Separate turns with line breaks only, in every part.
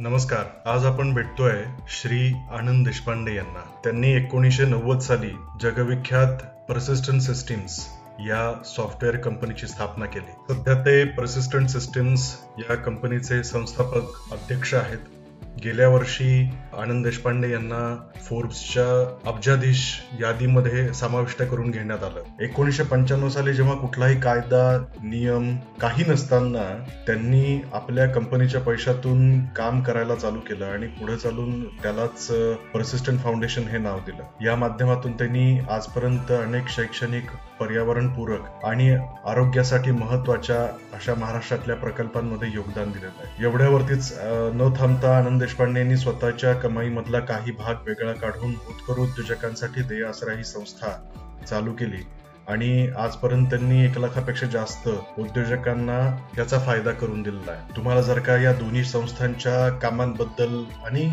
नमस्कार. आज आपण भेटतोय श्री आनंद देशपांडे यांना. त्यांनी एकोणीसशे नव्वद साली जगविख्यात परसिस्टंट सिस्टीम्स या सॉफ्टवेअर कंपनीची स्थापना केली. सध्या ते परसिस्टंट सिस्टीम्स या कंपनीचे संस्थापक अध्यक्ष आहेत. गेल्या वर्षी आनंद देशपांडे यांना फोर्ब्सच्या अब्जाधीश यादीमध्ये समाविष्ट करून घेण्यात आलं. एकोणीसशे पंच्याण्णव साली जेव्हा कुठलाही कायदा नियम काही नसताना त्यांनी आपल्या कंपनीच्या पैशातून काम करायला चालू केलं आणि पुढे चालून त्यालाच परसिस्टंट फाउंडेशन हे नाव दिलं. या माध्यमातून त्यांनी आजपर्यंत अनेक शैक्षणिक पर्यावरणपूरक आणि आरोग्यासाठी महत्त्वाच्या अशा महाराष्ट्रातल्या प्रकल्पांमध्ये योगदान दिलेलं आहे. एवढ्यावरतीच न थांबता आनंद देशपांडे यांनी स्वतःच्या कमाईमधला काही भाग वेगळा काढून उत्कर उद्योजकांसाठी देय आसरा ही संस्था चालू केली. आणि आजपर्यंत त्यांनी एक लाखापेक्षा जास्त उद्योजकांना याचा फायदा करून दिलेला आहे. तुम्हाला जर का या दोन्ही संस्थांच्या कामांबद्दल आणि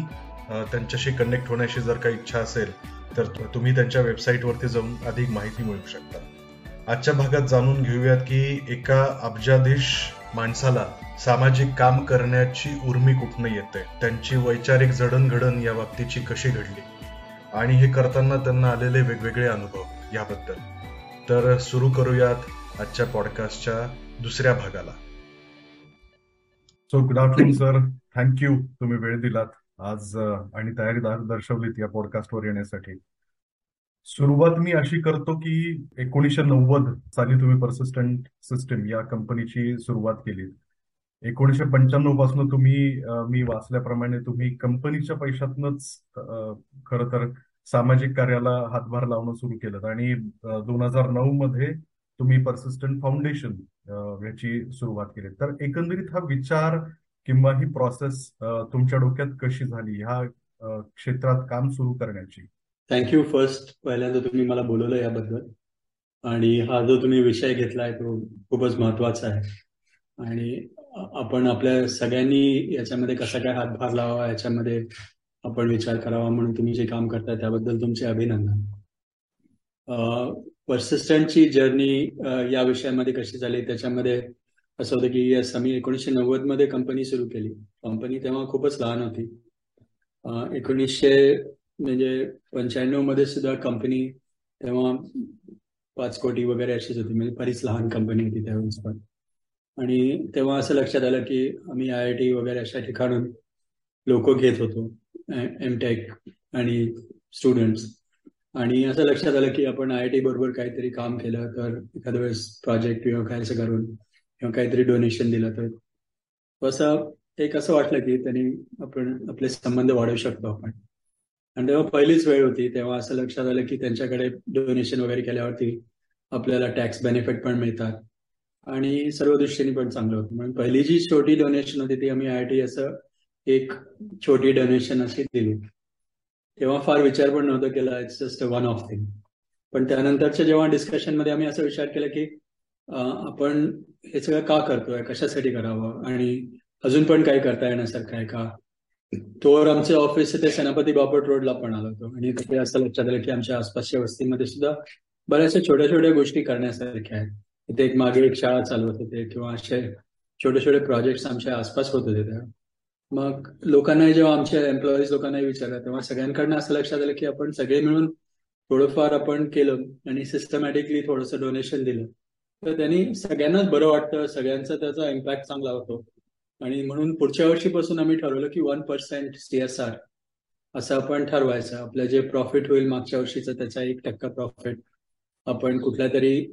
त्यांच्याशी कनेक्ट होण्याची जर का इच्छा असेल तर तुम्ही त्यांच्या वेबसाईटवरती जाऊन अधिक माहिती मिळवू शकता. आजच्या भागात जाणून घेऊयात की एका अब्जाधीश माणसाला सामाजिक काम करण्याची उर्मी कुठनं येते? त्यांची वैचारिक जडणघडण या बाबतीची कशी घडली? आणि हे करताना त्यांना आलेले वेगवेगळे अनुभव याबद्दल. तर सुरू करूयात आजच्या पॉडकास्टच्या दुसऱ्या भागाला. So good afternoon sir thank you तुम्ही वेळ दिलात आज आणि तयारी दर्शवलीत या पॉडकास्टवर येण्यासाठी. सुरुवात मी अशी करतो की एकोणीसशे नव्वद साली तुम्ही परसिस्टंट सिस्टम या कंपनीची सुरुवात केली एकोणीसशे पंच्याण्णवपासून तुम्ही मी वाचल्याप्रमाणे तुम्ही कंपनीच्या पैशातनच खर तर सामाजिक कार्याला हातभार लावणं सुरू केलं. आणि दोन हजार नऊ मध्ये तुम्ही परसिस्टंट फाउंडेशन याची सुरुवात केली. तर एकंदरीत हा विचार किंवा ही प्रोसेस तुमच्या डोक्यात कशी झाली? ह्या क्षेत्रात काम सुरू करण्याची.
थँक्यू फर्स्ट पहिल्यांदा तुम्ही मला बोलवलं याबद्दल. आणि हा जो तुम्ही विषय घेतलाय तो खूपच महत्त्वाचा आहे. आणि आपण आपल्या सगळ्यांनी याच्यामध्ये कसा काय हातभार लावा याच्यामध्ये आपण विचार करावा म्हणून तुम्ही जे काम करताय त्याबद्दल तुमचे अभिनंदन. पर्सिस्टंटची जर्नी या विषयामध्ये कशी झाली? त्याच्यामध्ये असं होतं की यस आम्ही एकोणीसशे नव्वदमध्ये कंपनी सुरू केली. कंपनी तेव्हा खूपच लहान होती. एकोणीसशे म्हणजे पंच्याण्णवमध्ये सुद्धा कंपनी तेव्हा पाच कोटी वगैरे अशीच होती. म्हणजे बरीच लहान कंपनी होती त्यावेळेस पण. आणि तेव्हा असं लक्षात आलं की आम्ही आय आय टी वगैरे अशा ठिकाणून लोक घेत होतो एम टेक आणि स्टुडंट्स आणि असं लक्षात आलं की आपण आय आय टी बरोबर काहीतरी काम केलं तर एखाद्या वेळेस प्रोजेक्ट किंवा काय असं करून किंवा काहीतरी डोनेशन दिलं तर. असं एक असं वाटलं की त्यांनी आपण आपले संबंध वाढवू शकतो आपण. आणि तेव्हा पहिलीच वेळ होती तेव्हा असं लक्षात आलं की त्यांच्याकडे डोनेशन वगैरे केल्यावरती आपल्याला टॅक्स बेनिफिट पण मिळतात. आणि सर्व दृष्टीने पण चांगलं होतं. म्हणून पहिली जी छोटी डोनेशन होती ती आम्ही आय टी असं एक छोटी डोनेशन अशी दिली. तेव्हा फार विचार पण नव्हतं केला it's just a one off thing पण त्यानंतरच्या जेव्हा डिस्कशनमध्ये आम्ही असं विचार केला की आपण हे सगळं का करतोय? कशासाठी करावं? आणि अजून पण काही करता येण्यासारखं आहे का? तोवर आमचे ऑफिस ते सेनापती बापट रोडला पण आलो होतो. आणि तिथे असं लक्षात आलं की आमच्या आसपासच्या वस्तीमध्ये सुद्धा बऱ्याचशा छोट्या छोट्या गोष्टी करण्यासारख्या आहेत. इथे एक मागे एक शाळा चालवत होते किंवा असे छोटे छोटे प्रोजेक्ट आमच्या आसपास होत होते तेव्हा. मग लोकांना जेव्हा आमच्या एम्प्लॉईज लोकांना विचारलं तेव्हा सगळ्यांकडनं असं लक्षात आलं की आपण सगळे मिळून थोडंफार आपण केलं आणि सिस्टमॅटिकली थोडंसं डोनेशन दिलं. तर त्यांनी सगळ्यांनाच बरं वाटतं सगळ्यांचा त्याचा इम्पॅक्ट चांगला होतो. आणि म्हणून पुढच्या वर्षीपासून आम्ही ठरवलं की वन पर्सेंट सीएसआर असं आपण ठरवायचं. आपलं जे प्रॉफिट होईल मागच्या वर्षीचं त्याचा एक टक्का प्रॉफिट आपण कुठल्या तरी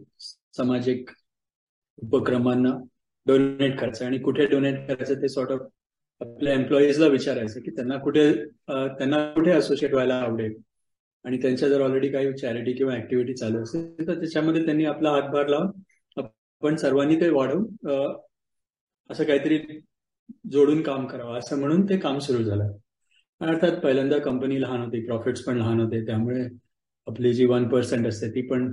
सामाजिक उपक्रमांना डोनेट करायचं आणि कुठे डोनेट करायचं ते सॉर्ट ऑफ आपल्या एम्प्लॉईजला विचारायचं की त्यांना कुठे त्यांना कुठे असोसिएट व्हायला आवडेल? आणि त्यांच्या जर ऑलरेडी काही चॅरिटी किंवा ऍक्टिव्हिटी चालू असेल तर त्याच्यामध्ये त्यांनी आपला हातभार लावून आपण सर्वांनी ते वाढवून असं काहीतरी जोडून काम करावं असं म्हणून ते काम सुरू झालं. अर्थात पहिल्यांदा कंपनी लहान होती प्रॉफिट्स पण लहान होते त्यामुळे आपली जी वन पर्सेंट असते ती पण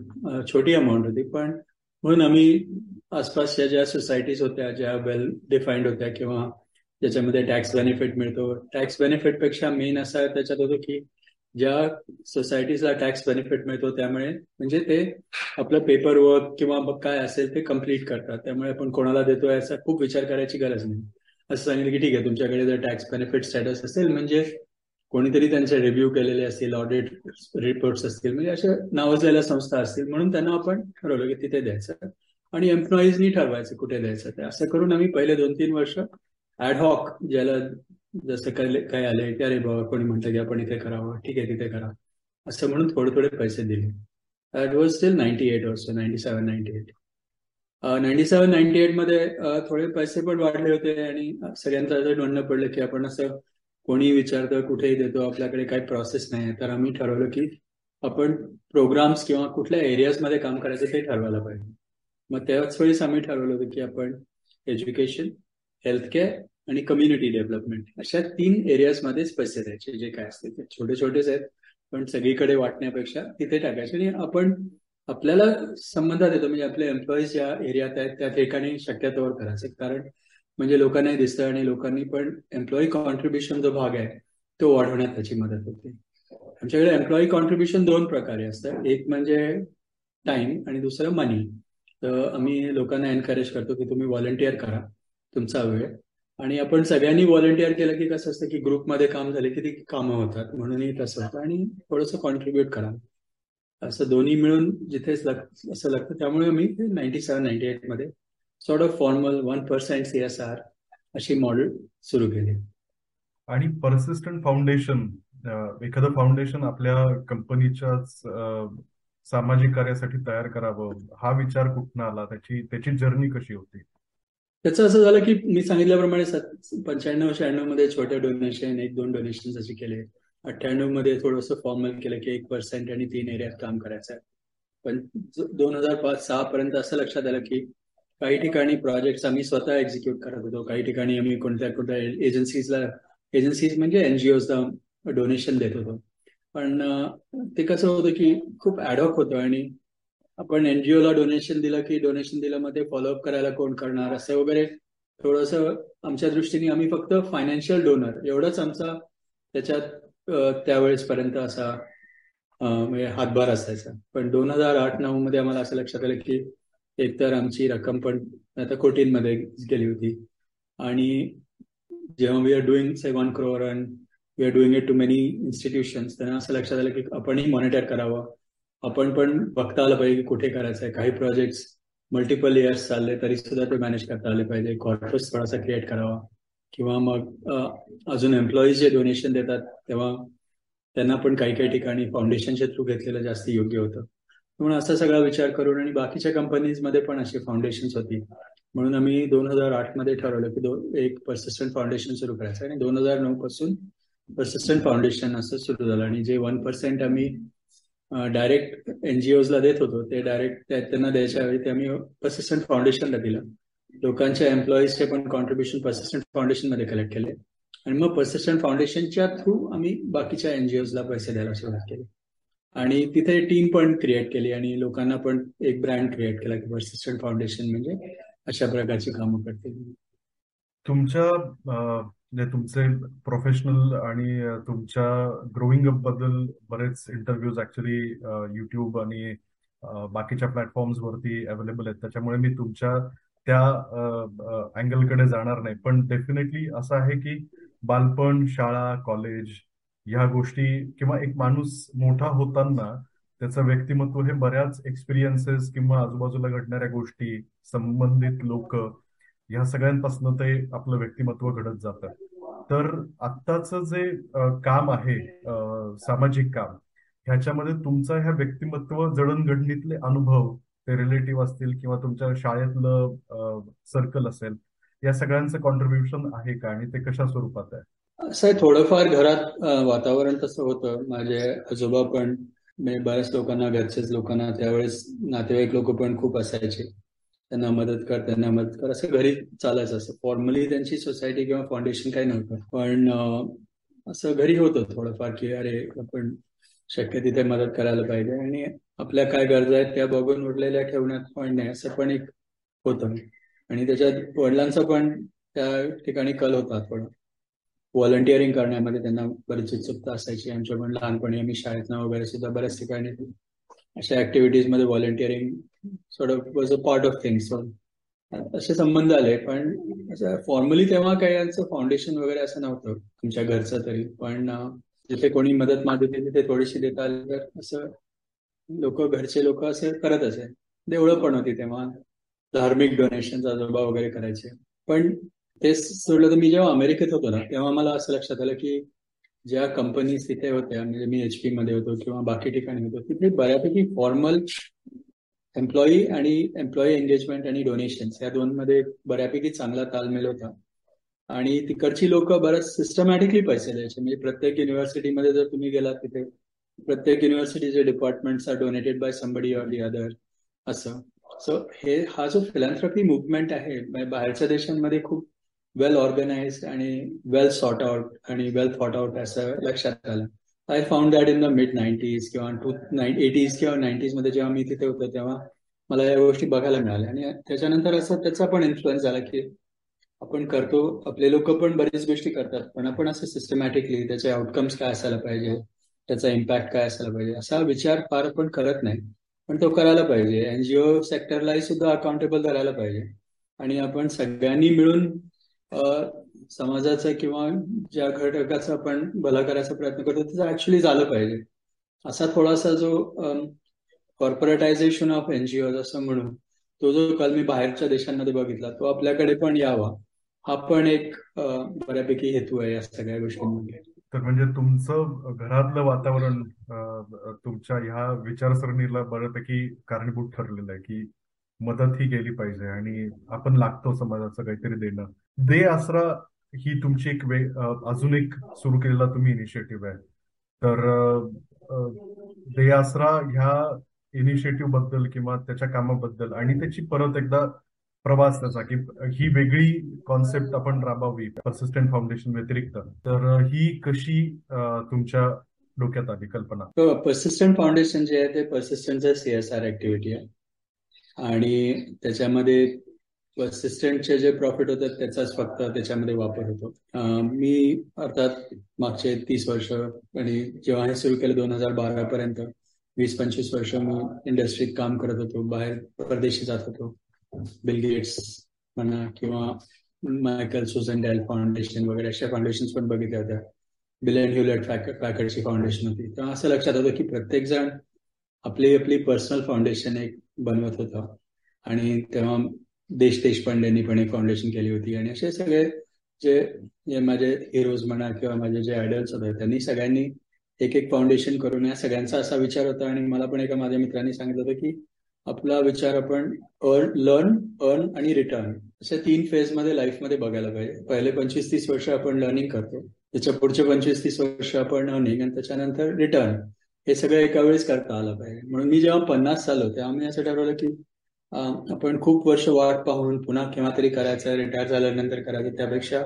छोटी अमाऊंट होती पण म्हणून आम्ही आसपासच्या ज्या सोसायटीज होत्या ज्या वेल डिफाईंड होत्या किंवा ज्याच्यामध्ये टॅक्स बेनिफिट मिळतो. टॅक्स बेनिफिटपेक्षा मेन असा त्याच्यात होतो की ज्या सोसायटीजला टॅक्स बेनिफिट मिळतो त्यामुळे म्हणजे ते आपलं पेपर वर्क किंवा काय असेल ते कंप्लीट करतात. त्यामुळे आपण कोणाला देतोय याचा खूप विचार करायची गरज नाही. असं सांगितलं की ठीक आहे तुमच्याकडे जर टॅक्स बेनिफिट स्टेटस असेल म्हणजे कोणीतरी त्यांचे रिव्ह्यू केलेले असतील ऑडिट रिपोर्ट्स असतील म्हणजे अशा नावाजलेल्या संस्था असतील म्हणून त्यांना आपण ठरवलं की तिथे द्यायचं. आणि एम्प्लॉईजनी ठरवायचं कुठे द्यायचं ते. असं करून आम्ही पहिले दोन तीन वर्ष ऍडहॉक ज्याला जसं काय काय आले की अरे बाबा कोणी म्हटलं की आपण इथे करावं ठीक आहे तिथे करा. असं म्हणून थोडे थोडे पैसे दिले. That was still ninety eight वर्ष ninety seven ninety eight ninety seven ninety एटमध्ये थोडे पैसे पण वाढले होते आणि सगळ्यांचं असं म्हणणं पडलं की आपण असं कोणी विचारतं कुठेही देतो आपल्याकडे काही प्रोसेस नाही आहे. तर आम्ही ठरवलं की आपण प्रोग्राम्स किंवा कुठल्या एरियाजमध्ये काम करायचं ते ठरवायला पाहिजे. मग त्याच वेळेस आम्ही ठरवलं होतं की आपण एज्युकेशन हेल्थकेअर आणि कम्युनिटी डेव्हलपमेंट अशा तीन एरियाजमध्ये पैसे द्यायचे. जे काय असते ते छोटे छोटेच आहेत पण सगळीकडे वाटण्यापेक्षा तिथे टाकायचे आणि आपण आपल्याला संबंधात येतो म्हणजे आपले एम्प्लॉईज ज्या एरियात आहेत त्या ठिकाणी शक्यतोवर करायचं. कारण म्हणजे लोकांनाही दिसतं आणि लोकांनी पण एम्प्लॉई कॉन्ट्रीब्युशन जो भाग आहे तो वाढवण्यात त्याची मदत होते. आमच्याकडे एम्प्लॉई कॉन्ट्रीब्युशन दोन प्रकारे असतं एक म्हणजे टाइम आणि दुसरं मनी तर आम्ही लोकांना एनकरेज करतो की तुम्ही व्हॉलंटिअर करा तुमचा वेळ. आणि आपण सगळ्यांनी व्हॉलंटिअर केलं की कसं असतं की ग्रुपमध्ये काम झाले की ती कामं होतात. म्हणूनही तसं होतं. आणि थोडंसं कॉन्ट्रीब्युट करा. असं दोन्ही मिळून जिथे असं लागतं त्यामुळे मी ninety seven ninety एटमध्ये sort of formal one percent C S R अशी मॉडेल सुरू केली.
आणि परसिस्टंट फाउंडेशन एखादं फाउंडेशन आपल्या कंपनीच्याच सामाजिक कार्यासाठी तयार करावं हा विचार कुठनं आला? त्याची त्याची जर्नी कशी होती?
त्याचं असं झालं की मी सांगितल्याप्रमाणे पंच्याण्णव शहाण्णवमध्ये छोटे डोनेशन एक दोन डोनेशन असे केले. अठ्ठ्याण्णवमध्ये थोडंसं फॉर्मल केलं की एक पर्सेंट आणि तीन एरियात काम करायचं. पण दोन हजार पाच सहा पर्यंत असं लक्षात आलं की काही ठिकाणी प्रोजेक्ट आम्ही स्वतः एक्झिक्यूट करत होतो. काही ठिकाणी आम्ही कोणत्या कोणत्या एजन्सीजला एजन्सीज म्हणजे एनजीओला डोनेशन देत होतो. पण ते कसं होतं की खूप ऍडॉक होतं आणि आपण एनजीओला डोनेशन दिलं की डोनेशन दिलं मध्ये फॉलोअप करायला कोण करणार असं वगैरे थोडस आमच्या दृष्टीने आम्ही फक्त फायनान्शियल डोनर एवढंच आमचा त्याच्यात त्यावेळेस पर्यंत असा म्हणजे हातभार असायचा. पण दोन हजार आठ नऊ मध्ये आम्हाला असं लक्षात आलं की एकतर आमची रक्कम पण आता कोटींमध्ये गेली होती. आणि जेव्हा we are doing say one crore and we are doing it to many institutions त्यांना असं लक्षात आलं की आपणही मॉनिटर करावं. आपण पण बघता आलं पाहिजे की कुठे करायचं आहे. काही प्रोजेक्ट्स मल्टिपल इयर्स चालले तरी सुद्धा ते मॅनेज करता आले पाहिजे. कॉर्पस थोडासा क्रिएट करावा. किंवा मग अजून एम्प्लॉईज जे डोनेशन देतात तेव्हा त्यांना पण काही काही ठिकाणी फाउंडेशनच्या थ्रू घेतलेलं जास्त योग्य होतं. म्हणून असा सगळा विचार करून आणि बाकीच्या कंपनीजमध्ये पण अशी फाउंडेशन्स होती. म्हणून आम्ही दोन हजार आठमध्ये ठरवलं की एक पर्सिस्टंट फाउंडेशन सुरू करायचं आणि दोन हजार नऊ पासून पर्सिस्टंट फाउंडेशन असं सुरू झालं. आणि जे वन पर्सेंट आम्ही डायरेक्ट एनजीओला देत होतो ते डायरेक्ट त्यांना द्यायच्या वेळी ते आम्ही पर्सिस्टंट फाउंडेशनला दिलं. लोकांच्या एम्प्लॉईजचे पण कॉन्ट्रीब्युशन पर्सिस्टंट फाउंडेशनमध्ये कलेक्ट केले. आणि मग पर्सिस्टंट फाउंडेशनच्या थ्रू आम्ही बाकीच्या एनजीओला पैसे द्यायला सुरुवात केली. आणि तिथे टीम पण क्रिएट केली आणि लोकांना पण एक ब्रँड क्रिएट केला की पर्सिस्टंट फाउंडेशन म्हणजे अशा प्रकारची कामं करते
तुमच्या म्हणजे तुमचे प्रोफेशनल आणि तुमच्या ग्रोईंग अपबद्दल बरेच इंटरव्ह्यूज ऍक्च्युली युट्यूब आणि बाकीच्या प्लॅटफॉर्म्स वरती अवेलेबल आहेत. त्याच्यामुळे मी तुमच्या त्या अँगलकडे जाणार नाही. पण डेफिनेटली असं आहे की बालपण शाळा कॉलेज या गोष्टी किंवा एक माणूस मोठा होताना त्याचं व्यक्तिमत्व हे बऱ्याच एक्सपिरियन्सेस किंवा आजूबाजूला घडणाऱ्या गोष्टी संबंधित लोक ह्या सगळ्यांपासून ते आपलं व्यक्तिमत्व घडत जातं. तर आत्ताच जे काम आहे सामाजिक काम ह्याच्यामध्ये तुमचा ह्या व्यक्तिमत्व जडणघडणीतले अनुभव ते रिलेटिव्ह असतील किंवा तुमच्या शाळेतलं सर्कल असेल या सगळ्यांचं कॉन्ट्रीब्युशन आहे का आणि ते कशा स्वरूपात आहे?
असं थोडंफार घरात वातावरण तसं होतं. माझे आजोबा पण बऱ्याच लोकांना घरच्याच लोकांना त्यावेळेस नातेवाईक लोक पण खूप असायचे. त्यांना मदत कर त्यांना मदत कर असं घरी चालायचं असं. फॉर्मली त्यांची सोसायटी किंवा फाउंडेशन काही नव्हतं. पण असं घरी होतं थोडंफार की अरे आपण शक्य तिथे मदत करायला पाहिजे. आणि आपल्या काय गरजा आहेत त्या बघून उरलेल्या ठेवण्यात पण नाही असं पण एक होतं. आणि त्याच्यात वडिलांचा पण त्या ठिकाणी कल होता थोडा. व्हॉलंटिअरिंग करण्यामध्ये त्यांना बरीच उत्सुकता असायची. आमच्याकडून लहानपणी आम्ही शाळेत वगैरे सुद्धा बऱ्याच ठिकाणी अशा ऍक्टिव्हिटीजमध्ये volunteering sort of was a part of things असे संबंध आले. पण फॉर्मली तेव्हा काही यांचं फाउंडेशन वगैरे असं नव्हतं तुमच्या घरचं तरी. पण जिथे कोणी मदत मागितली तिथे थोडीशी देता आली तर असं लोक घरचे लोक असे करत असे. देवळं पण होती तेव्हा. धार्मिक डोनेशन आजोबा वगैरे करायचे. पण ते सोडलं तर मी जेव्हा अमेरिकेत होतो ना तेव्हा मला असं लक्षात आलं की ज्या कंपनीज तिथे होत्या म्हणजे मी एचपी मध्ये होतो किंवा बाकी ठिकाणी होतो तिथे बऱ्यापैकी फॉर्मल एम्प्लॉई आणि एम्प्लॉई एंगेजमेंट आणि डोनेशन्स या दोन मध्ये बऱ्यापैकी चांगला तालमेल होता. आणि तिकडची लोक बऱ्याच सिस्टमॅटिकली पैसे द्यायचे. म्हणजे प्रत्येक युनिव्हर्सिटीमध्ये जर तुम्ही गेलात तिथे प्रत्येक युनिव्हर्सिटीचे departments are donated by somebody or the other असं. सो हे हा जो फिलॅन्थ्रॉपी मुवमेंट आहे म्हणजे बाहेरच्या देशांमध्ये खूप वेल ऑर्गनाइज आणि वेल सॉर्ट आउट आणि वेल थॉट आउट असं लक्षात आलं I found that in the mid nineties किंवा टू नाईन एटीज किंवा नाईन्टीजमध्ये जेव्हा मी तिथे होतो तेव्हा मला या गोष्टी बघायला मिळाल्या. आणि त्याच्यानंतर असं त्याचा पण इन्फ्लुएन्स झाला की आपण करतो आपले लोक पण बरेच गोष्टी करतात पण आपण असं सिस्टमॅटिकली त्याचे आउटकम्स काय असायला पाहिजे त्याचा इम्पॅक्ट काय असायला पाहिजे असा विचार फार आपण करत नाही. पण तो करायला पाहिजे. एनजीओ सेक्टरलाही सुद्धा अकाउंटेबल करायला पाहिजे. आणि आपण सगळ्यांनी मिळून समाजाचा किंवा ज्या घटकाचा आपण भला करायचा प्रयत्न करतो त्याचं ऍक्च्युली झालं पाहिजे. असा थोडासा जो कॉर्पोरेटायझेशन ऑफ एनजीओ असं म्हणून तो जो काल मी बाहेरच्या देशांमध्ये बघितला तो आपल्याकडे पण यावा. हा पण एक बऱ्यापैकी हेतू आहे या सगळ्या गोष्टींमध्ये.
तर म्हणजे तुमचं घरातलं वातावरण तुमच्या ह्या विचारसरणीला बऱ्यापैकी कारणीभूत ठरलेलं आहे की मदत ही केली पाहिजे आणि आपण लागतो समाजाचं काहीतरी देणं. दे आसरा ही तुमची एक वे अजून एक सुरू केलेला तुम्ही इनिशिएटिव्ह आहे. तर दे आसरा ह्या इनिशिएटिव्हबद्दल किंवा त्याच्या कामाबद्दल आणि त्याची परत एकदा प्रवास त्याचा की ही वेगळी कॉन्सेप्ट आपण राबावी पर्सिस्टंट फाउंडेशन व्यतिरिक्त. तर ही कशी तुमच्या डोक्यात आली कल्पना?
पर्सिस्टंट फाउंडेशन जे आहे ते पर्सिस्टंटचा सीएसआर ऍक्टिव्हिटी आहे. आणि त्याच्यामध्ये असिस्टंटचे जे प्रॉफिट होतात त्याचाच फक्त त्याच्यामध्ये वापर होतो. मी अर्थात मागचे तीस वर्ष आणि जेव्हा हे सुरू केलं दोन हजार बारा पर्यंत वीस पंचवीस वर्ष मी इंडस्ट्रीत काम करत होतो बाहेर परदेशी जात होतो. बिल गेट्स म्हणा किंवा मायकल सुझन डेल फाउंडेशन वगैरे अशा फाउंडेशन पण बघितल्या होत्या. बिल अँड ह्युलेट पॅकरची फाउंडेशन होती. तेव्हा असं लक्षात होतं की प्रत्येक जण आपली आपली पर्सनल फाउंडेशन एक बनवत होता. आणि तेव्हा देश देशपांडेंनी पण एक फाउंडेशन केली होती. आणि असे सगळे जे माझे हिरोज म्हणा किंवा माझे जे आयडल्स होते त्यांनी सगळ्यांनी एक एक फाउंडेशन करून या सगळ्यांचा असा विचार होता. आणि मला पण एका माझ्या मित्रांनी सांगितलं होतं की आपला विचार आपण अर्न लर्न अर्न आणि रिटर्न अशा तीन फेजमध्ये लाईफमध्ये बघायला पाहिजे. पहिले पंचवीस तीस वर्ष आपण लर्निंग करतो. त्याच्या पुढचे पंचवीस तीस वर्ष आपण अर्निंग आणि त्याच्यानंतर रिटर्न हे सगळं एका वेळेस करता आलं पाहिजे. म्हणून मी जेव्हा पन्नास झालो तेव्हा मी असं ठरवलं की आपण खूप वर्ष वाट पाहून पुन्हा केव्हा तरी करायचं रिटायर झाल्यानंतर करायचं त्यापेक्षा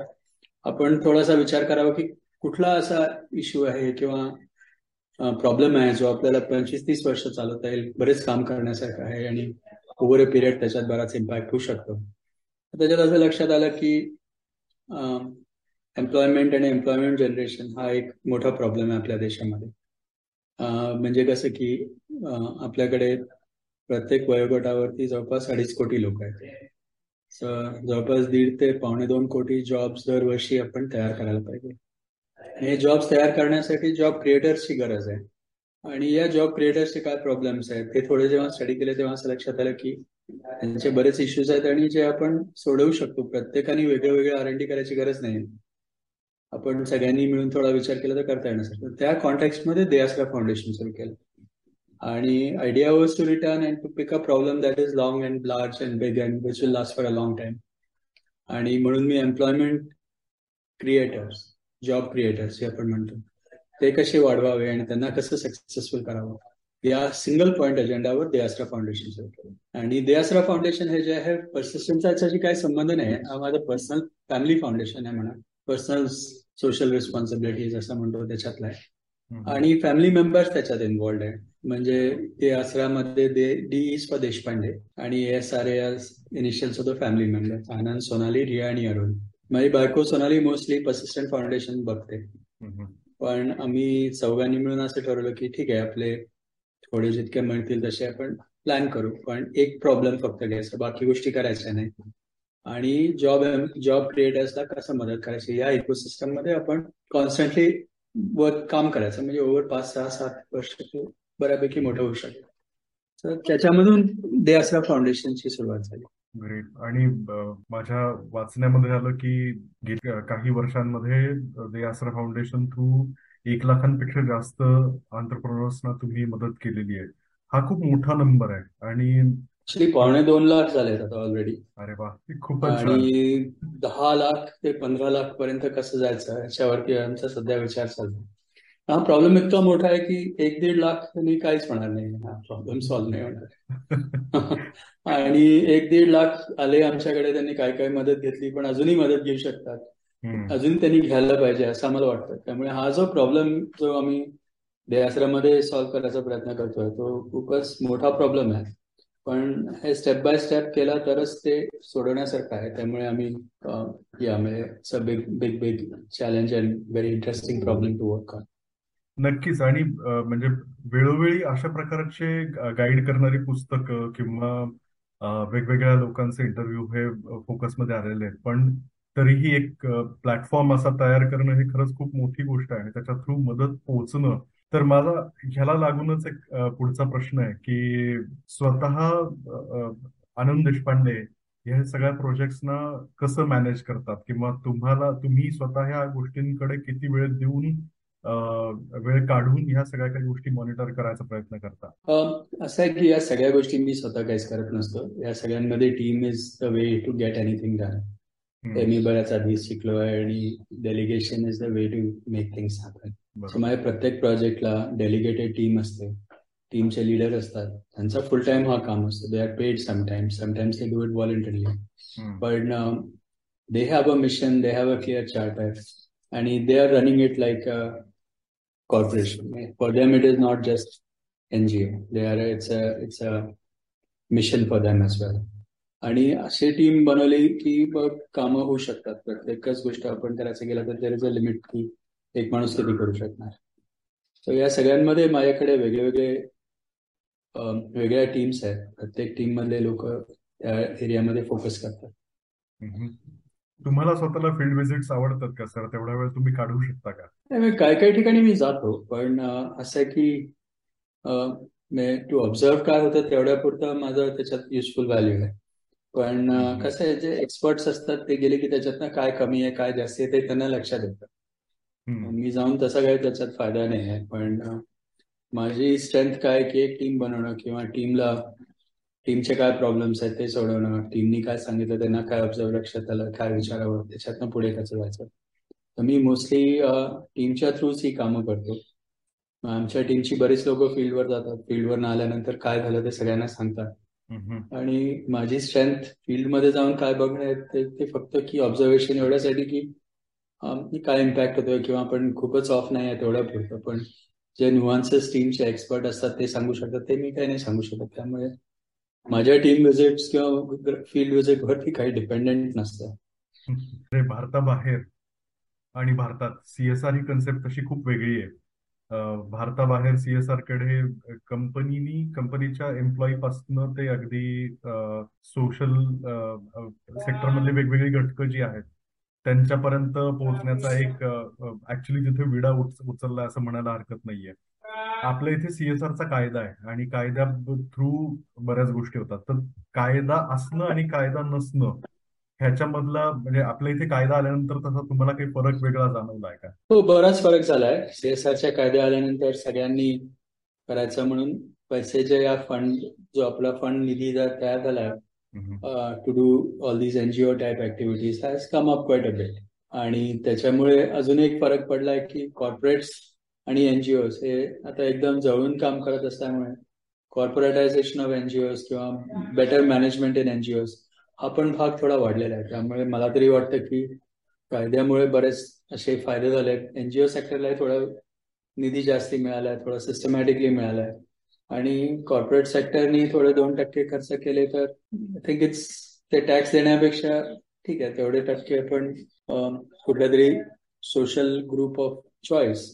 आपण थोडासा विचार करावा की कुठला असा इश्यू आहे किंवा प्रॉब्लेम आहे जो आपल्याला पंचवीस तीस वर्ष चालवता येईल बरेच काम करण्यासारखं आहे आणि ओव्हर अ पिरियड त्याच्यात बराच इम्पॅक्ट होऊ शकतो. त्याच्यात असं लक्षात आलं की एम्प्लॉयमेंट आणि एम्प्लॉयमेंट जनरेशन हा एक मोठा प्रॉब्लेम आहे आपल्या देशामध्ये. म्हणजे कसं की आपल्याकडे प्रत्येक वयोगटावरती जवळपास अडीच कोटी लोक आहेत. जवळपास दीड ते पावणे दोन कोटी जॉब्स दरवर्षी आपण तयार करायला पाहिजे. हे जॉब्स तयार करण्यासाठी जॉब क्रिएटर्सची गरज आहे. आणि या जॉब क्रिएटर्सचे काय प्रॉब्लेम्स आहेत? ते थोडे जेव्हा स्टडी केले तेव्हा असं लक्षात आलं की त्यांचे बरेच इश्यूज आहेत आणि जे आपण सोडवू शकतो. प्रत्येकाने वेगळे वेगळे आर एन डी करायची गरज नाही. आपण सगळ्यांनी मिळून थोडा विचार केला तर करता येण्यासाठी त्या कॉन्टॅक्टमध्ये देयासला फाउंडेशन सुरू केलं. आणि idea was to return and to pick a problem that is long and large and big and which will last for a long time आणि म्हणून मी एम्प्लॉयमेंट क्रिएटर्स जॉब क्रिएटर्स जे आपण म्हणतो. ते कसे वाढवावे आणि त्यांना कसं सक्सेसफुल करावं? या सिंगल पॉईंट अजेंडावर देआसरा फाउंडेशन आणि देआसरा फाउंडेशन हे जे आहे पर्सिस्टन्सचा याच्याशी काही संबंध नाही हा माझं पर्सनल फॅमिली फाउंडेशन आहे म्हणा. पर्सनल सोशल रिस्पॉन्सिबिलिटीज असं म्हणतो त्याच्यातला आहे. आणि फॅमिली मेंबर्स त्याच्यात इन्व्हॉल्ड आहे. म्हणजे ते आसरामध्ये डी इज फॉर देशपांडे आणि S R S initials of the family member Anand Sonali Riya आणि अरुण. माझी बायको सोनाली मोस्टली पर्सिस्टंट फाउंडेशन बघते. पण आम्ही चौघांनी मिळून असं ठरवलं की ठीक आहे आपले थोडे जितके मिळतील तसे आपण प्लॅन करू. पण एक प्रॉब्लेम फक्त घ्यायचा बाकी गोष्टी करायच्या नाही. आणि जॉब जॉब क्रिएटर्सला कसं मदत करायची? या इकोसिस्टममध्ये आपण कॉन्स्टंटली वर्क काम करायचं. म्हणजे ओव्हर पाच सहा सात वर्ष बऱ्यापैकी मोठं होऊ शकेल तर त्याच्यामधून दे असरा फाउंडेशनची सुरुवात झाली.
ग्रेट आणि माझ्या वाचण्यामध्ये आलं की काही वर्षांमध्ये दे आसरा फाउंडेशन थ्रू एक लाखांपेक्षा जास्त आंतरप्रनर्सना तुम्ही मदत केलेली आहे. हा खूप मोठा नंबर आहे. आणि
पावणे दोन लाख झालेत आता ऑलरेडी
अरे वा खूपच
आणि दहा लाख ते पंधरा लाख पर्यंत कसं जायचं याच्यावरती आमचा सध्या विचार चालतो हा प्रॉब्लेम इतका मोठा आहे की एक दीड लाख काहीच होणार नाही. हा प्रॉब्लेम सॉल्व्ह नाही होणार. आणि एक दीड लाख आले आमच्याकडे त्यांनी काय काय मदत घेतली पण अजूनही मदत घेऊ शकतात. अजून त्यांनी घ्यायला पाहिजे असं आम्हाला वाटतं. त्यामुळे हा जो प्रॉब्लेम जो आम्ही देहाश्रममध्ये सॉल्व्ह करायचा प्रयत्न करतोय तो खूपच मोठा प्रॉब्लेम आहे. पण हे स्टेप बाय स्टेप केला तरच ते सोडवण्यासारखं आहे. त्यामुळे आम्ही या म्हणजे big big big challenge and very interesting problem to work on
नक्कीच. आणि म्हणजे वेळोवेळी अशा प्रकारचे गाईड करणारी पुस्तकं किंवा वेगवेगळ्या लोकांचे इंटरव्ह्यू हे फोकसमध्ये आलेले आहेत. पण तरीही एक प्लॅटफॉर्म असा तयार करणं हे खरंच खूप मोठी गोष्ट आहे आणि त्याच्या थ्रू मदत पोहोचणं. तर माझा ह्याला लागूनच एक पुढचा प्रश्न आहे की स्वतः आनंद देशपांडे या सगळ्या प्रोजेक्ट्सना कसं मॅनेज करतात? किंवा तुम्हाला तुम्ही स्वतः ह्या गोष्टींकडे किती वेळ देऊन वेळ काढून ह्या सगळ्या काही गोष्टी मॉनिटर करायचा प्रयत्न करता.
असं आहे की या सगळ्या गोष्टी मी स्वतः काहीच करत नसतो. या सगळ्यांमध्ये team is the way to get anything done ते मी बऱ्याच आधी शिकलो आहे आणि delegation is the way to make things happen so माझ्या प्रत्येक प्रोजेक्टला डेलिगेटेड टीम असते. टीमचे लीडर असतात. त्यांचा फुल टाइम हा काम असतो. They are paid sometimes sometimes they do it voluntarily पण they have a mission they have a clear charter आणि they are running it like corporation. For them, it is not just NGO. They are it's a it's a mission for them as well. आणि अशी team बनवली की बघ कामं होऊ शकतात प्रत्येकच गोष्ट आपण करायचं गेलं तर देर इज अ लिमिट की एक माणूस किती करू शकणार सो या सगळ्यांमध्ये माझ्याकडे वेगळे वेगळ्या टीम्स आहेत प्रत्येक टीम मधले लोक त्या एरियामध्ये फोकस करतात
तुम्हाला स्वतःला फील्ड व्हिजिट्स आवडतात का सर तेवढा वेळ तुम्ही काढू शकता का?
काही काही ठिकाणी मी जातो पण असं आहे की टू ऑब्झर्व काय होतं तेवढ्या पुरतं माझं त्याच्यात युजफुल व्हॅल्यू आहे. पण कसं आहे जे एक्सपर्ट्स असतात ते गेले की त्याच्यातनं काय कमी आहे काय जास्त आहे ते त्यांना लक्षात येतं. मी जाऊन तसा काही त्याच्यात फायदा नाही आहे पण माझी स्ट्रेंथ काय की एक टीम बनवणं किंवा टीमला टीमचे काय प्रॉब्लेम्स आहेत ते सोडवणं टीमनी काय सांगितलं त्यांना काय ऑब्झर्व लक्षात आलं काय विचारावं त्याच्यातनं पुढे कसं जायचं? तर मी मोस्टली टीमच्या थ्रूच ही कामं करतो. आमच्या टीमची बरीच लोक फील्डवर जातात. फील्डवर आल्यानंतर काय झालं ते सगळ्यांना सांगतात. आणि माझी स्ट्रेंथ फील्डमध्ये जाऊन काय बघणं ते, ते फक्त की ऑब्झर्वेशन एवढ्यासाठी की काय इम्पॅक्ट होतोय किंवा आपण खूपच ऑफ नाही आहे तेवढं पुरतं. पण जे न्युआन्सेस टीमचे एक्सपर्ट असतात ते सांगू शकतात. ते मी काही नाही सांगू शकत. त्यामुळे माझ्या टीम व्हिजिट किंवा फील्ड व्हिजिट वरती काही डिपेंडेंट नसतं.
भारताबाहेर आणि भारतात सीएसआर ही कन्सेप्ट तशी खूप वेगळी आहे. भारताबाहेर सीएसआरकडे कंपनीनी कंपनीच्या एम्प्लॉई पासून ते अगदी सोशल सेक्टर मधले वेगवेगळी घटक जी आहेत त्यांच्यापर्यंत पोहोचण्याचा एक ऍक्च्युली जिथे विडा उचलला असं म्हणायला हरकत नाहीये. आपल्या इथे सीएसआरचा कायदा आहे आणि कायद्या थ्रू बऱ्याच गोष्टी होतात. तर कायदा असणं आणि कायदा नसणं ह्याच्यामधला म्हणजे आपल्या इथे कायदा आल्यानंतर तसा तुम्हाला काही फरक वेगळा जाणवलाय का?
हो बराच फरक झालाय. सीएसआरच्या कायद्या आल्यानंतर सगळ्यांनी करायचं म्हणून पैसेच्या या फंड जो आपला फंड निधी तयार झालाय to do all these NGO type activities has come up quite a bit आणि त्याच्यामुळे अजून एक फरक पडलाय की कॉर्पोरेट्स आणि एनजीओज हे आता एकदम जवळून काम करत असल्यामुळे कॉर्पोरेटायझेशन ऑफ एनजीओज किंवा बेटर मॅनेजमेंट इन एनजीओज हा पण भाग थोडा वाढलेला आहे. त्यामुळे मला तरी वाटतं की कायद्यामुळे बरेच असे फायदे झाले एनजीओ सेक्टरला थोडा निधी जास्ती मिळालाय थोडा सिस्टमॅटिकली मिळालाय. आणि कॉर्पोरेट सेक्टरनी थोडे दोन टक्के खर्च केले तर आय थिंक इट्स ते टॅक्स देण्यापेक्षा ठीक आहे तेवढे टक्के पण कुठल्या तरी social group of choice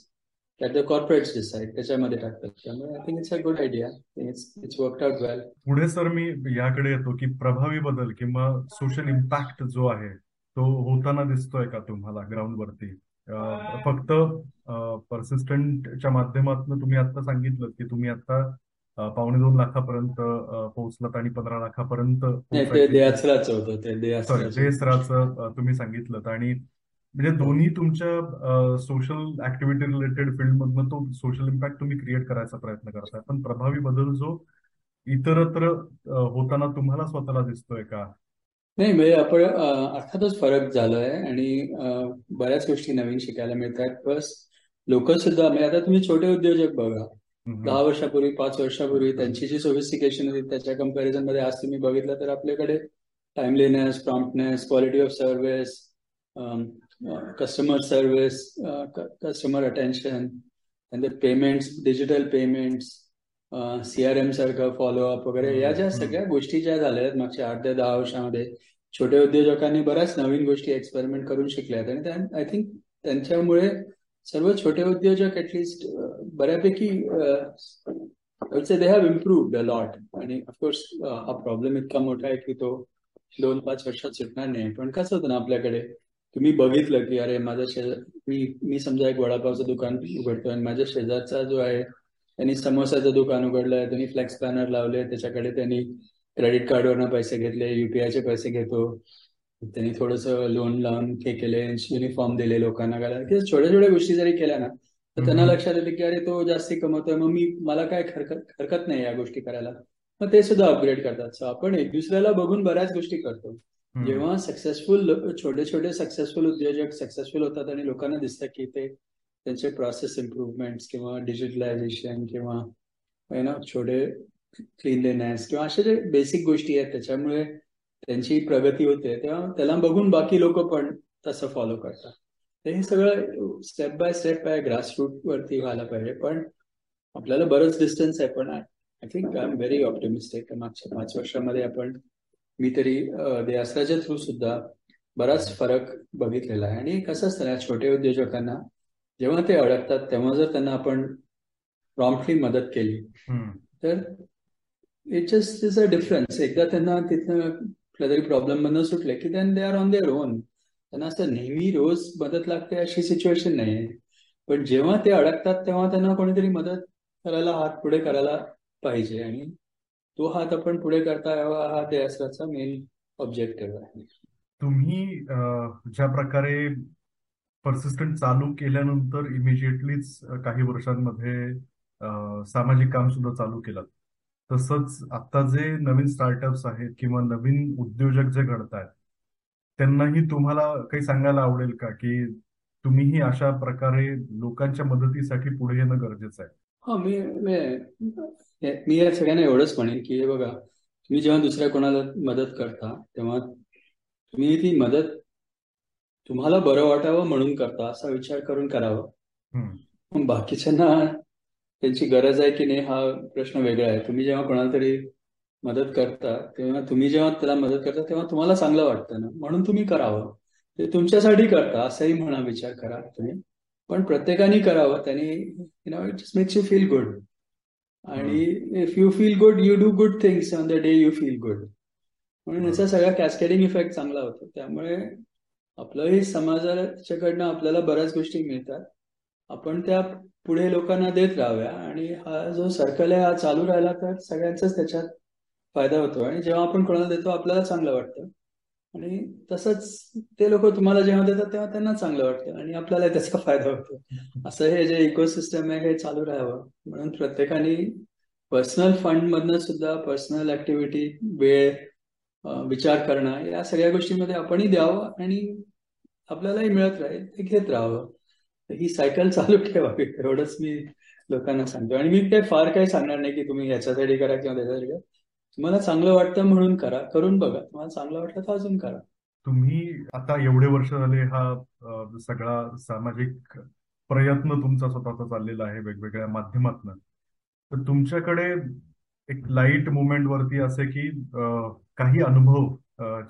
corporates decide त्याच्यामध्ये टाकतात. त्यामुळे I think it's a good idea it's it's work out well
पुढे सर मी याकडे येतो की प्रभावी बदल किंवा सोशल इम्पॅक्ट जो आहे तो होताना दिसतोय का तुम्हाला ग्राउंडवरती फक्त परसिस्टंटच्या माध्यमातून तुम्ही आता सांगितलं की तुम्ही आता पावणे दोन लाखापर्यंत पोहोचलात आणि पंधरा लाखापर्यंत देहसराचं तुम्ही सांगितलं आणि म्हणजे दोन्ही तुमच्या सोशल ऍक्टिव्हिटी रिलेटेड फील्ड मधनं तो सोशल इम्पॅक्ट तुम्ही क्रिएट करायचा प्रयत्न करताय. पण प्रभावी बदल जो इतरत्र होताना तुम्हाला स्वतःला दिसतोय का?
नाही म्हणजे आपण अर्थातच फरक झालोय आणि बऱ्याच गोष्टी नवीन शिकायला मिळतात प्लस लोक सुद्धा म्हणजे आता तुम्ही छोटे उद्योजक बघा. दहा वर्षापूर्वी पाच वर्षापूर्वी त्यांची जी सोफिस्टिकेशन होती त्याच्या कंपॅरिझनमध्ये आज तुम्ही बघितलं तर आपल्याकडे timeliness promptness quality of service customer service customer attention payments digital payments CRM सारखं फॉलोअप वगैरे या ज्या सगळ्या गोष्टी ज्या झाल्या आहेत मागच्या आठ ते दहा वर्षामध्ये छोट्या उद्योजकांनी बऱ्याच नवीन गोष्टी एक्सपेरिमेंट करून शिकल्या आहेत आणि आय थिंक त्यांच्यामुळे सर्व छोटे उद्योजक ऍटलिस्ट बऱ्यापैकी they have improved a lot आणि ऑफकोर्स हा प्रॉब्लेम इतका मोठा आहे की तो दोन पाच वर्षात सुटणार नाही. पण कसं होतं ना आपल्याकडे तुम्ही बघितलं की अरे माझ्या शेजार मी मी समजा एक वडापावचं दुकान उघडतोय आणि माझ्या शेजारचा जो आहे त्यांनी समोसाचं दुकान उघडलंय त्यांनी फ्लेक्स पॅनर लावले त्याच्याकडे त्यांनी क्रेडिट कार्डवरनं पैसे घेतले युपीआयचे पैसे घेतो. त्यांनी थोडस लोन लावून हे केले युनिफॉर्म दिले लोकांना की छोट्या छोट्या गोष्टी जरी केल्या ना तर त्यांना लक्षात येते की अरे तो जास्ती कमवतोय मग मी मला काय हरकत हरकत नाही या गोष्टी करायला. मग ते सुद्धा अपग्रेड करतात. सो आपण एक दुसऱ्याला बघून बऱ्याच गोष्टी करतो. जेव्हा सक्सेसफुल छोटे छोटे सक्सेसफुल उद्योजक सक्सेसफुल होतात आणि लोकांना दिसतं की ते त्यांचे प्रोसेस इम्प्रुव्हमेंट किंवा डिजिटलायझेशन किंवा ना छोटे क्लिनलीनेस किंवा अशा जे बेसिक गोष्टी आहेत त्याच्यामुळे त्यांची प्रगती होते तेव्हा त्याला बघून बाकी लोक पण तसं फॉलो करतात. तर हे सगळं स्टेप बाय स्टेप आहे ग्रासरूट वरती व्हायला पाहिजे पण आपल्याला बरंच डिस्टन्स आहे पण I think I am very optimistic मागच्या पाच वर्षामध्ये आपण मी तरी देसाच्या थ्रू सुद्धा बराच फरक बघितलेला आहे. आणि कसं असतं ना छोटे उद्योजकांना जेव्हा ते अडकतात तेव्हा जर त्यांना आपण प्रॉम्प्टली मदत केली तर it just is a difference एकदा त्यांना तिथनं कुठल्या तरी प्रॉब्लेम मधनं सुटले की then they are on their own त्यांना असं नेहमी रोज मदत लागते अशी सिच्युएशन नाही आहे पण जेव्हा ते अडकतात तेव्हा त्यांना कोणीतरी मदत करायला हात पुढे करायला पाहिजे. आणि तो हात आपण पुढे करता यावा हा देसाचा मेन ऑब्जेक्टिव्ह आहे.
तुम्ही ज्या प्रकारे परसिस्टंट चालू केल्यानंतर इमिजिएटलीच काही वर्षांमध्ये सामाजिक काम सुद्धा चालू केलं. तसंच आता जे नवीन स्टार्टअप्स आहेत किंवा नवीन उद्योजक जे घडत आहेत त्यांनाही तुम्हाला काही सांगायला आवडेल का? की तुम्हीही अशा प्रकारे लोकांच्या मदतीसाठी पुढे येणं गरजेचं आहे.
हा मी मी या सगळ्यांना एवढंच म्हणेन की हे बघा तुम्ही जेव्हा दुसऱ्या कोणाला मदत करता तेव्हा तुम्ही ती मदत तुम्हाला बरं वाटावं म्हणून करता असा विचार करून करावं. बाकीच्यांना त्यांची गरज आहे की नाही हा प्रश्न वेगळा आहे. तुम्ही जेव्हा कोणाला तरी मदत करता तेव्हा तुम्ही जेव्हा त्याला मदत करता तेव्हा तुम्हाला चांगलं वाटतं ना. म्हणून तुम्ही करावं. ते तुमच्यासाठी करता असंही म्हणा विचार करा तुम्ही. पण प्रत्येकाने करावं त्यांनी you know it makes you feel good आणि if you feel good you do good things on the day you feel good म्हणून याचा सगळा कॅस्केडिंग इफेक्ट चांगला होतो. त्यामुळे आपलंही समाजाच्याकडनं आपल्याला बऱ्याच गोष्टी मिळतात. आपण त्या पुढे लोकांना देत राहाव्या आणि हा जो सर्कल आहे हा चालू राहिला तर सगळ्यांचाच त्याच्यात फायदा होतो. आणि जेव्हा आपण कोणाला देतो आपल्याला चांगलं वाटतं. आणि तसंच ते लोक तुम्हाला जेव्हा देतात तेव्हा त्यांना चांगलं वाटतं आणि आपल्याला त्याचा फायदा होतो. असं हे जे इकोसिस्टम आहे हे चालू राहावं. म्हणून प्रत्येकाने पर्सनल फंड मधनं सुद्धा पर्सनल ऍक्टिव्हिटी वेळ विचार करणं या सगळ्या गोष्टींमध्ये आपणही द्यावं आणि आपल्यालाही मिळत राहील ते घेत राहावं. ही सायकल चालू ठेवावी. एवढंच मी लोकांना सांगतो. आणि मी ते फार काही सांगणार नाही की तुम्ही याच्यासाठी करा किंवा त्याच्यासाठी करा. तुम्हाला चांगलं वाटतं म्हणून करा करून बघा. तुम्हाला चांगलं वाटलं तर अजून करा.
तुम्ही आता एवढे वर्ष झाले हा सगळा सामाजिक प्रयत्न तुमचा स्वतःचा चाललेला आहे वेगवेगळ्या माध्यमातून. तर तुमच्याकडे एक लाइट मुवमेंट वरती असे की काही अनुभव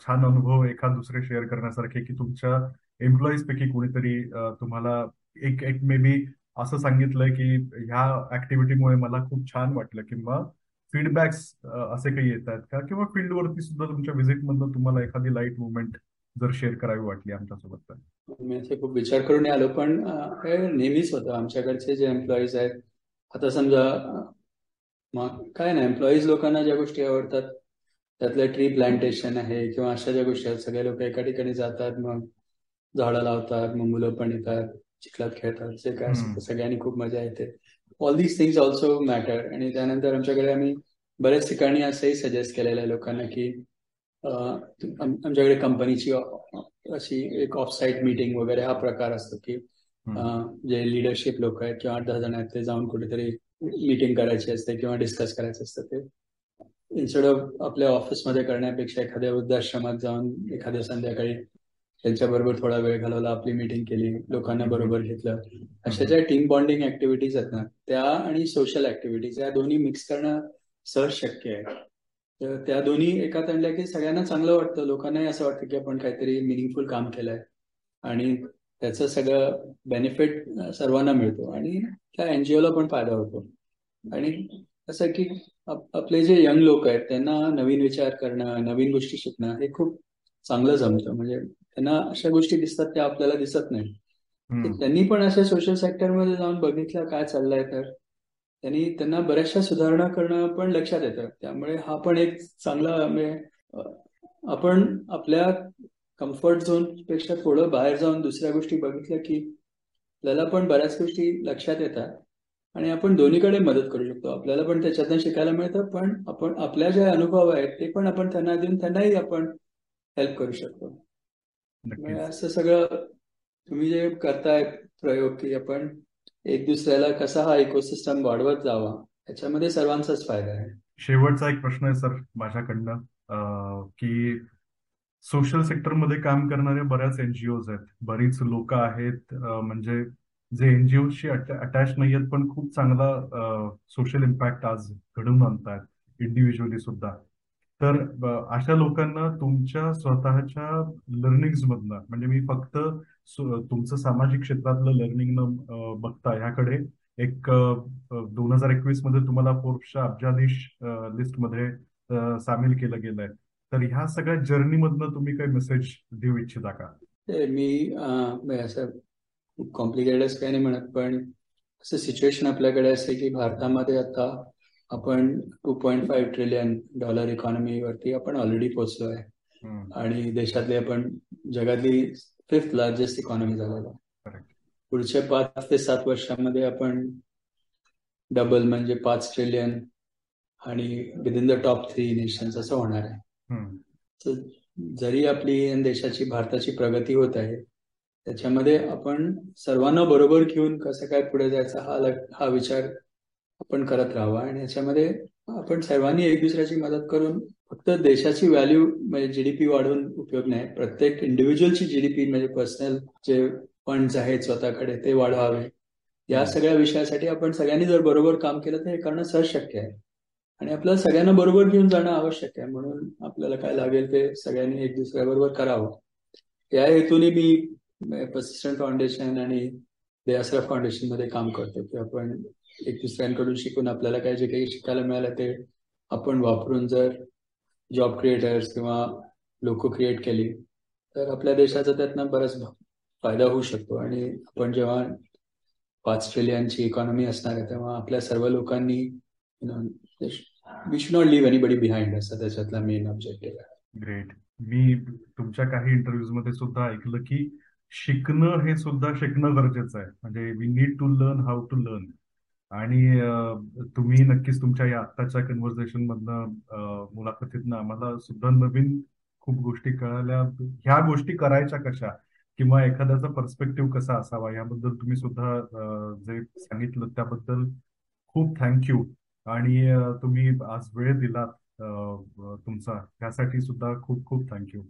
छान अनुभव एखाद दुसरे शेअर करण्यासारखे की तुमच्या एम्प्लॉईज पैकी कोणीतरी तुम्हाला एक एक मे बी असं सांगितलंय की ह्या ऍक्टिव्हिटीमुळे मला खूप छान वाटलं किंवा फीडबॅक्स असे काही येत आहेत का? किंवा फील्डवरती सुद्धा तुमच्या व्हिजिट मधनं तुम्हाला एखादी लाइट मुवमेंट जर शेअर करावी वाटली आमच्यासोबत तर?
मी असे खूप विचार करून आलो पण हे नेहमीच होतं. आमच्याकडचे जे एम्प्लॉईज आहेत आता समजा मग काय नाही एम्प्लॉईज लोकांना ज्या गोष्टी आवडतात त्यातलं ट्री प्लांटेशन आहे किंवा अशा ज्या गोष्टी आहेत. सगळे लोक एका ठिकाणी जातात मग झाडं लावतात मग मुलं पण येतात चिखलात खेळतात जे काय सगळ्यांनी खूप मजा येते. All these things also matter आणि त्यानंतर आमच्याकडे आम्ही बऱ्याच ठिकाणी असंही सजेस्ट केलेलं आहे लोकांना की आमच्याकडे कंपनीची अशी एक ऑफ साईट मीटिंग वगैरे हा प्रकार असतो की जे लिडरशिप लोक आहेत किंवा आठ दहा जण आहेत ते जाऊन कुठेतरी मीटिंग करायची असते किंवा डिस्कस करायचं असतं ते. इन्स्टेड ऑफ आपल्या ऑफिसमध्ये करण्यापेक्षा एखाद्या वृद्धाश्रमात जाऊन एखाद्या संध्याकाळी त्यांच्याबरोबर थोडा वेळ घालवला आपली मीटिंग केली लोकांना बरोबर घेतलं. अशा ज्या टीम बॉन्डिंग ऍक्टिव्हिटीज आहेत ना त्या आणि सोशल ऍक्टिव्हिटीज या दोन्ही मिक्स करणं सहज शक्य आहे. तर त्या दोन्ही एकात आणल्या की सगळ्यांना चांगलं वाटतं. लोकांनाही असं वाटतं की आपण काहीतरी मिनिंगफुल काम केलंय. आणि त्याचं सगळं बेनिफिट सर्वांना मिळतो. आणि त्या एनजीओला पण फायदा होतो. आणि असं की आपले जे यंग लोक आहेत त्यांना नवीन विचार करणं नवीन गोष्टी शिकणं हे खूप चांगलं जमतं. म्हणजे त्यांना अशा गोष्टी दिसतात त्या आपल्याला दिसत नाही त्यांनी पण अशा सोशल सेक्टरमध्ये जाऊन बघितलं काय चाललंय तर. त्यांनी त्यांना बऱ्याचशा सुधारणा करणं पण लक्षात येतं. त्यामुळे हा पण एक चांगला म्हणजे आपण आपल्या कम्फर्ट झोनपेक्षा थोडं बाहेर जाऊन दुसऱ्या गोष्टी बघितल्या की आपल्याला पण बऱ्याच गोष्टी लक्षात येतात. आणि आपण दोन्हीकडे मदत करू शकतो. आपल्याला पण त्याच्यातून शिकायला मिळतं पण आपण आपल्या जे अनुभव आहेत ते पण आपण त्यांना देऊन त्यांनाही आपण हेल्प करू शकतो. असं सगळं तुम्ही जे करताय प्रयोग की आपण एक दुसऱ्याला कसा हा इकोसिस्टम वाढवत जावा याच्यामध्ये सर्वांचाच फायदा आहे.
शेवटचा एक प्रश्न आहे सर माझ्याकडनं. की सोशल सेक्टरमध्ये काम करणारे बऱ्याच एनजीओज आहेत. बरीच लोक आहेत म्हणजे जे एनजीओशी अटॅच नाही आहेत पण खूप चांगला सोशल इम्पॅक्ट आज घडवून आणतात इंडिव्हिज्युअली सुद्धा. तर अशा लोकांना तुमच्या स्वतःच्या लर्निंग मधनं म्हणजे मी फक्त तुमचं सामाजिक क्षेत्रातलं लर्निंग न बघता ह्याकडे एक दोन हजार एकवीसमध्ये तुम्हाला फोर्ब्सच्या अब्जाधीश लिस्टमध्ये सामील केलं गेलंय. तर ह्या सगळ्या जर्नी मधनं तुम्ही काही मेसेज देऊ इच्छिता का?
मी असं कॉम्प्लिकेटेड काही नाही म्हणत पण असं सिच्युएशन आपल्याकडे असे की भारतामध्ये आता आपण two point five trillion dollar इकॉनॉमीवरती आपण ऑलरेडी पोहोचलो आहे आणि देशातली आपण जगातली फिफ्थ लार्जेस्ट इकॉनॉमी झालेला पुढच्या पाच ते सात वर्षामध्ये आपण डबल म्हणजे पाच ट्रिलियन आणि within the top three nations असं होणार आहे. तर जरी आपली देशाची भारताची प्रगती होत आहे त्याच्यामध्ये आपण सर्वांना बरोबर घेऊन कसं काय पुढे जायचं हा हा विचार आपण करत राहावा. आणि याच्यामध्ये आपण सर्वांनी एक दुसऱ्याची मदत करून फक्त देशाची व्हॅल्यू म्हणजे जीडीपी वाढवून उपयोग नाही. प्रत्येक इंडिव्हिज्युअलची जीडीपी म्हणजे पर्सनल जे फंड्स आहेत स्वतःकडे ते वाढवावे. या सगळ्या विषयासाठी आपण सगळ्यांनी जर बरोबर काम केलं तर हे करणं सहज शक्य आहे. आणि आपल्याला सगळ्यांना बरोबर घेऊन जाणं आवश्यक आहे. म्हणून आपल्याला काय लागेल ते सगळ्यांनी एक दुसऱ्याबरोबर करावं. या हेतूने मी पर्सिस्टंट फाउंडेशन आणि देआसरा फाउंडेशनमध्ये काम करतो की आपण दुसऱ्यांकडून शिकून आपल्याला काय जे काही शिकायला मिळालं ते आपण वापरून जर जॉब क्रिएटर्स किंवा लोक क्रिएट केली तर आपल्या देशाचा त्यातनं बराच फायदा होऊ शकतो. आणि आपण जेव्हा पाच ट्रिलियनची इकॉनॉमी असणार आहे तेव्हा आपल्या सर्व लोकांनी we should not leave anybody behind असं त्याच्यातला मेन ऑब्जेक्टिव्ह आहे.
ग्रेट मी तुमच्या काही इंटरव्ह्यूजमध्ये सुद्धा ऐकलं की शिकणं हे सुद्धा शिकणं गरजेचं आहे. म्हणजे we need to learn how to learn आणि तुम्ही नक्कीच तुमच्या या आत्ताच्या कन्व्हर्सेशन मधनं मुलाखतीतनं आम्हाला सुद्धा नवीन खूप गोष्टी कळाल्या. ह्या गोष्टी करायच्या कशा? किंवा एखाद्याचा पर्स्पेक्टिव्ह कसा असावा? याबद्दल तुम्ही सुद्धा जे सांगितलं त्याबद्दल खूप थँक्यू आणि तुम्ही आज वेळ दिलात तुमचा. त्यासाठी सुद्धा खूप खूप थँक्यू